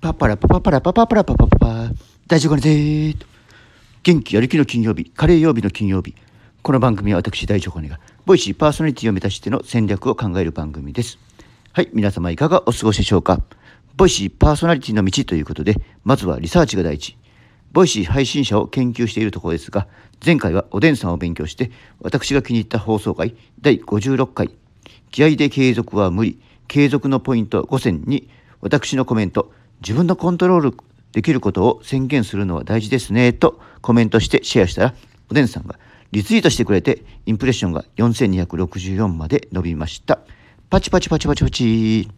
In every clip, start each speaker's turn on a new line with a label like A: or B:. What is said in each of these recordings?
A: パパラパパパラパパパラパパ。パパ大丈夫かねぜーと。元気やる気の金曜日。カレー曜日の金曜日。この番組は私大丈夫かねが Voicyパーソナリティを目指しての戦略を考える番組です。はい皆様いかがお過ごしでしょうか。 Voicyパーソナリティの道ということでまずはリサーチが第一。 Voicy配信者を研究しているところですが前回はおでんさんを勉強して私が気に入った放送回第56回。気合で継続は無理。継続のポイント5選に。私のコメント自分のコントロールできることを宣言するのは大事ですねとコメントしてシェアしたらおでんさんがリツイートしてくれてインプレッションが4264まで伸びました。パチパチパチパチパチ。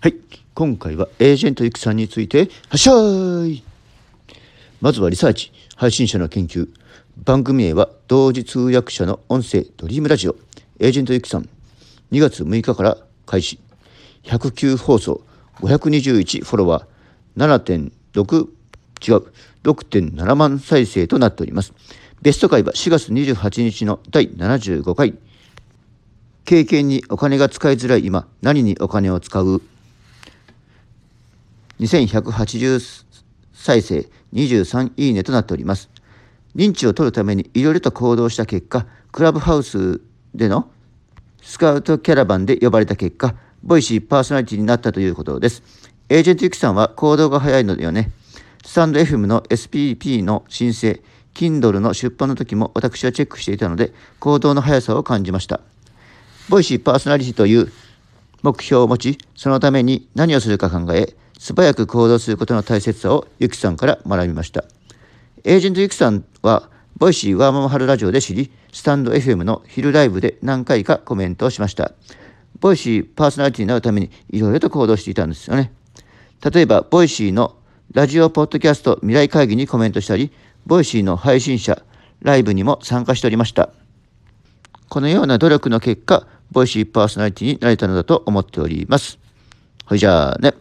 A: はい今回はエージェントゆきさんについてはっしゃい。まずはリサーチ配信者の研究。番組名は同時通訳者の音声ドリームラジオ。エージェントゆきさん2月6日から開始。109放送。521フォロワー7.6違う6.7万再生となっております。ベスト回は4月28日の第75回。経験にお金が使いづらい今何にお金を使う？2180再生23いいねとなっております。認知を取るためにいろいろと行動した結果クラブハウスでのスカウトキャラバンで呼ばれた結果 Voicyパーソナリティになったということです。エージェントユキさんは行動が早いのだよね。 stand.fm の SPP の申請、Kindle の出版の時も私はチェックしていたので、行動の速さを感じました。 Voicyパーソナリティという目標を持ち、そのために何をするか考え、素早く行動することの大切さをユキさんから学びました。エージェントユキさんは、 Voicyワーママハルラジオで知り、 stand.fm の昼ライブで何回かコメントをしました。 Voicyパーソナリティになるためにいろいろと行動していたんですよね。例えば、 Voicyのラジオポッドキャスト未来会議にコメントしたり、 Voicyの配信者、ライブにも参加しておりました。このような努力の結果、 Voicyパーソナリティになれたのだと思っております。ほいじゃあね。